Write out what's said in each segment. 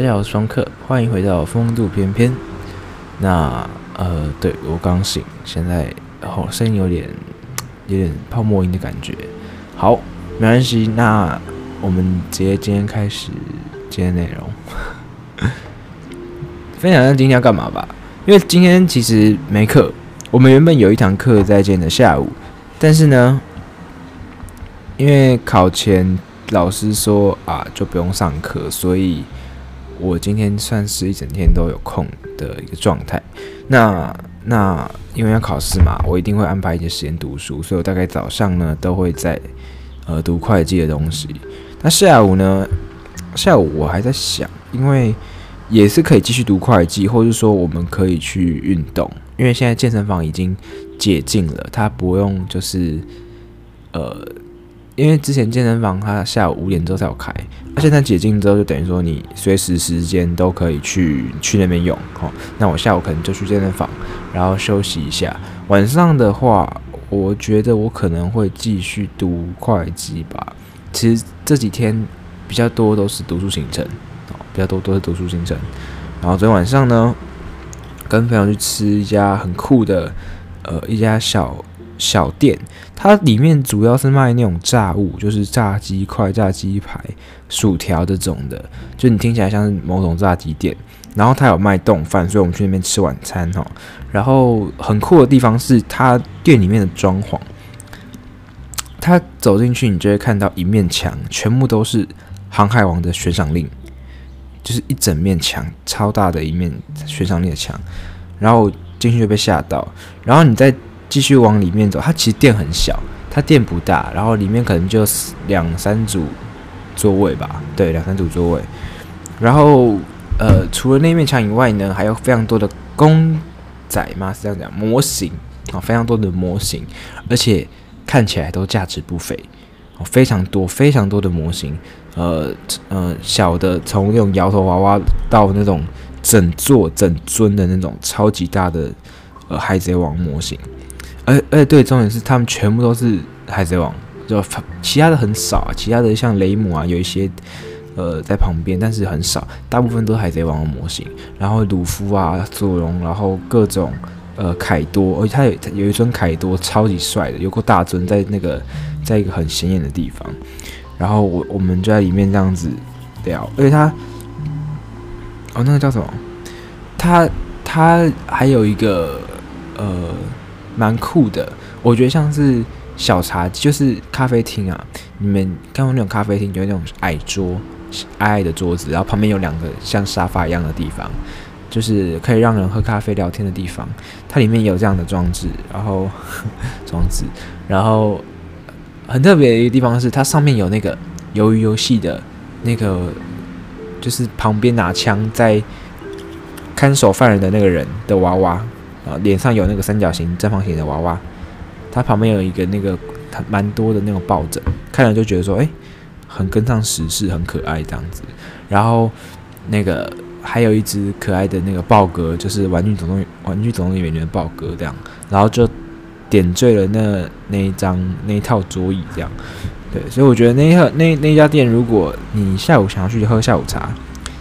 大家好，我是双克，欢迎回到风度翩翩。那呃，对我刚醒，现在哦声音有点有点泡沫音的感觉。好，没关系，那我们直接今天开始今天内容。分享一下今天要干嘛吧，因为今天其实没课，我们原本有一堂课在今天的下午，但是呢，因为考前老师说啊，就不用上课，所以。我今天算是一整天都有空的一个状态。那那因为要考试嘛，我一定会安排一些时间读书，所以我大概早上呢都会在呃读会计的东西。那下午呢，下午我还在想，因为也是可以继续读会计，或者说我们可以去运动，因为现在健身房已经解禁了，它不用就是呃。因为之前健身房它下午五点之后才有开，那现在解禁之后就等于说你随时时间都可以去去那边用哦。那我下午可能就去健身房，然后休息一下。晚上的话，我觉得我可能会继续读会计吧。其实这几天比较多都是读书行程哦，比较多都是读书行程。然后昨天晚上呢，跟朋友去吃一家很酷的呃一家小。小店，它里面主要是卖那种炸物，就是炸鸡块、炸鸡排、薯条这种的，就你听起来像是某种炸鸡店。然后它有卖冻饭，所以我们去那边吃晚餐哈。然后很酷的地方是它店里面的装潢，它走进去你就会看到一面墙，全部都是《航海王》的悬赏令，就是一整面墙，超大的一面悬赏令的墙。然后进去就被吓到，然后你在。继续往里面走，它其实店很小，它店不大，然后里面可能就两三组座位吧，对，两三组座位。然后呃，除了那面墙以外呢，还有非常多的公仔嘛，是这样讲，模型啊，非常多的模型，而且看起来都价值不菲，哦，非常多非常多的模型，呃呃，小的从那种摇头娃娃到那种整座整尊的那种超级大的呃海贼王模型。而而且对，重点是他们全部都是海贼王，就其他的很少啊，其他的像雷姆啊，有一些呃在旁边，但是很少，大部分都是海贼王的模型。然后鲁夫啊、佐隆，然后各种呃凯多，而且他有有一尊凯多超级帅的，有个大尊在那个在一个很显眼的地方。然后我我们就在里面这样子聊，而且他哦那个叫什么？他他还有一个呃。蛮酷的，我觉得像是小茶，就是咖啡厅啊。你们看过那种咖啡厅，就是那种矮桌、矮矮的桌子，然后旁边有两个像沙发一样的地方，就是可以让人喝咖啡聊天的地方。它里面有这样的装置，然后 装置，然后很特别的一个地方是，它上面有那个鱿鱼游戏的那个，就是旁边拿枪在看守犯人的那个人的娃娃。啊，脸上有那个三角形、正方形的娃娃，它旁边有一个那个蛮多的那种抱枕，看了就觉得说，哎、很跟上时事，很可爱这样子。然后那个还有一只可爱的那个豹哥，就是玩具总动员《玩具总动员》里面的豹哥这样。然后就点缀了那那一张那一套桌椅这样。对，所以我觉得那一那那，那家店，如果你下午想要去喝下午茶，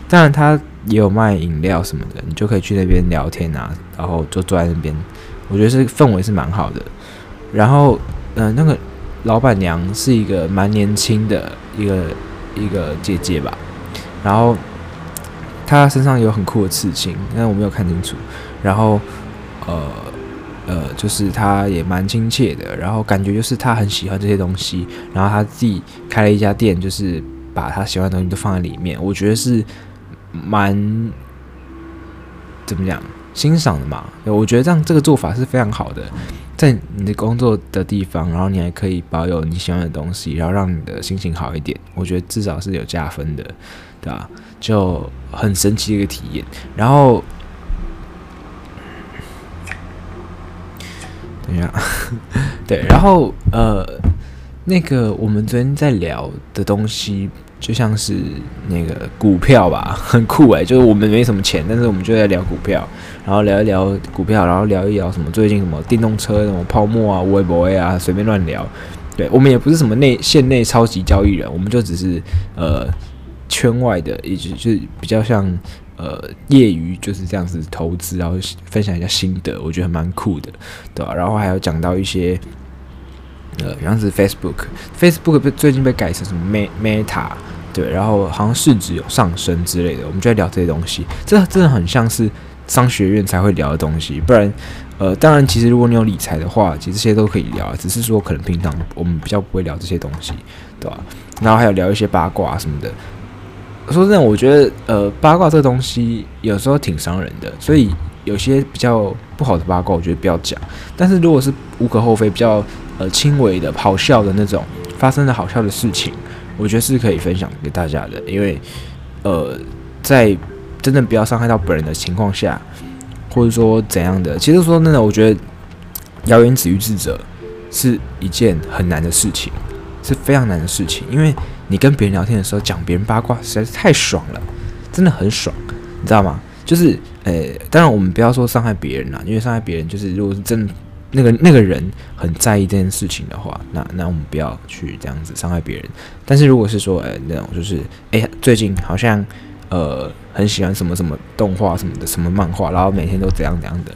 当然它。也有卖饮料什么的，你就可以去那边聊天啊，然后就坐在那边，我觉得是氛围是蛮好的。然后，嗯、那个老板娘是一个蛮年轻的一个一个姐姐吧，然后她身上有很酷的刺青，但我没有看清楚。然后，呃呃，就是她也蛮亲切的，然后感觉就是她很喜欢这些东西，然后她自己开了一家店，就是把她喜欢的东西都放在里面，我觉得是。蛮怎么讲欣赏的嘛？我觉得这样这个做法是非常好的，在你的工作的地方，然后你还可以保有你喜欢的东西，然后让你的心情好一点。我觉得至少是有加分的，对吧？就很神奇的一个体验。然后，等一下，对，然后呃，那个我们昨天在聊的东西。就像是那个股票吧，很酷诶。就是我们没什么钱，但是我们就在聊股票，然后聊一聊股票，然后聊一聊什么最近什么电动车什么泡沫啊、微博啊，随便乱聊。对，我们也不是什么内线内超级交易人，我们就只是呃圈外的，一直就是比较像呃业余就是这样子投资，然后分享一下心得，我觉得蛮酷的，对吧？然后还有讲到一些呃，像是 Facebook，Facebook 被最近被改成什么 Meta，对，然后好像市值有上升之类的，我们就在聊这些东西，这真的很像是商学院才会聊的东西，不然。呃，当然，其实如果你有理财的话，其实这些都可以聊，只是说可能平常我们比较不会聊这些东西，对吧？然后还有聊一些八卦什么的。说真的，我觉得呃，八卦这个东西有时候挺伤人的，所以有些比较不好的八卦，我觉得不要讲。但是如果是无可厚非、比较呃轻微的、好笑的那种发生的好笑的事情，我觉得是可以分享给大家的，因为呃，在真正不要伤害到本人的情况下。或者说怎样的？其实说真的，我觉得谣言止于智者是一件很难的事情，是非常难的事情。因为你跟别人聊天的时候讲别人八卦实在是太爽了，真的很爽，你知道吗？就是呃、当然我们不要说伤害别人啦，因为伤害别人就是如果是真那个那个人很在意这件事情的话，那那我们不要去这样子伤害别人。但是如果是说呃、那种就是哎、欸，最近好像。呃，很喜欢什么什么动画什么的，什么漫画，然后每天都怎样怎样的，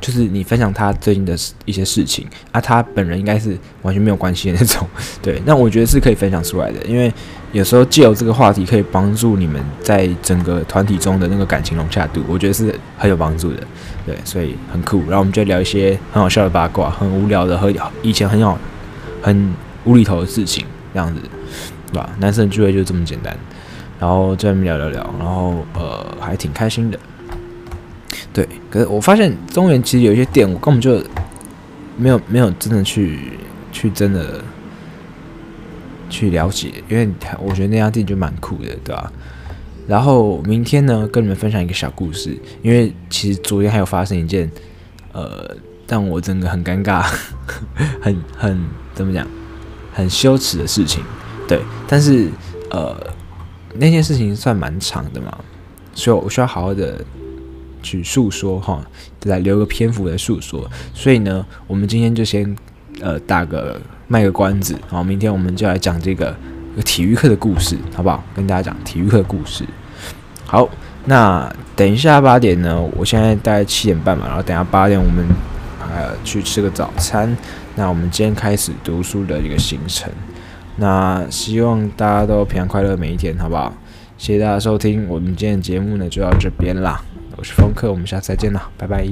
就是你分享他最近的一些事情啊，他本人应该是完全没有关系的那种，对，那我觉得是可以分享出来的，因为有时候借由这个话题可以帮助你们在整个团体中的那个感情融洽度，我觉得是很有帮助的，对，所以很酷。然后我们就聊一些很好笑的八卦，很无聊的和以前很好很无厘头的事情，这样子，对吧？男生聚会就这么简单。然后在那边聊聊聊，然后呃还挺开心的，对。可是我发现中原其实有一些店，我根本就没有没有真的去去真的去了解，因为我觉得那家店就蛮酷的，对吧？然后明天呢，跟你们分享一个小故事，因为其实昨天还有发生一件呃，让我真的很尴尬、很很怎么讲，很羞耻的事情，对。但是呃。那件事情算蛮长的嘛，所以我需要好好的去诉说哈，来留个篇幅来诉说。所以呢，我们今天就先呃打个卖个关子，好，明天我们就来讲这个体育课的故事，好不好？跟大家讲体育课故事。好，那等一下八点呢，我现在大概七点半嘛，然后等下八点我们呃去吃个早餐。那我们今天开始读书的一个行程。那希望大家都平安快乐每一天，好不好？谢谢大家收听，我们今天的节目呢就到这边啦。我是风克，我们下次再见啦，拜拜。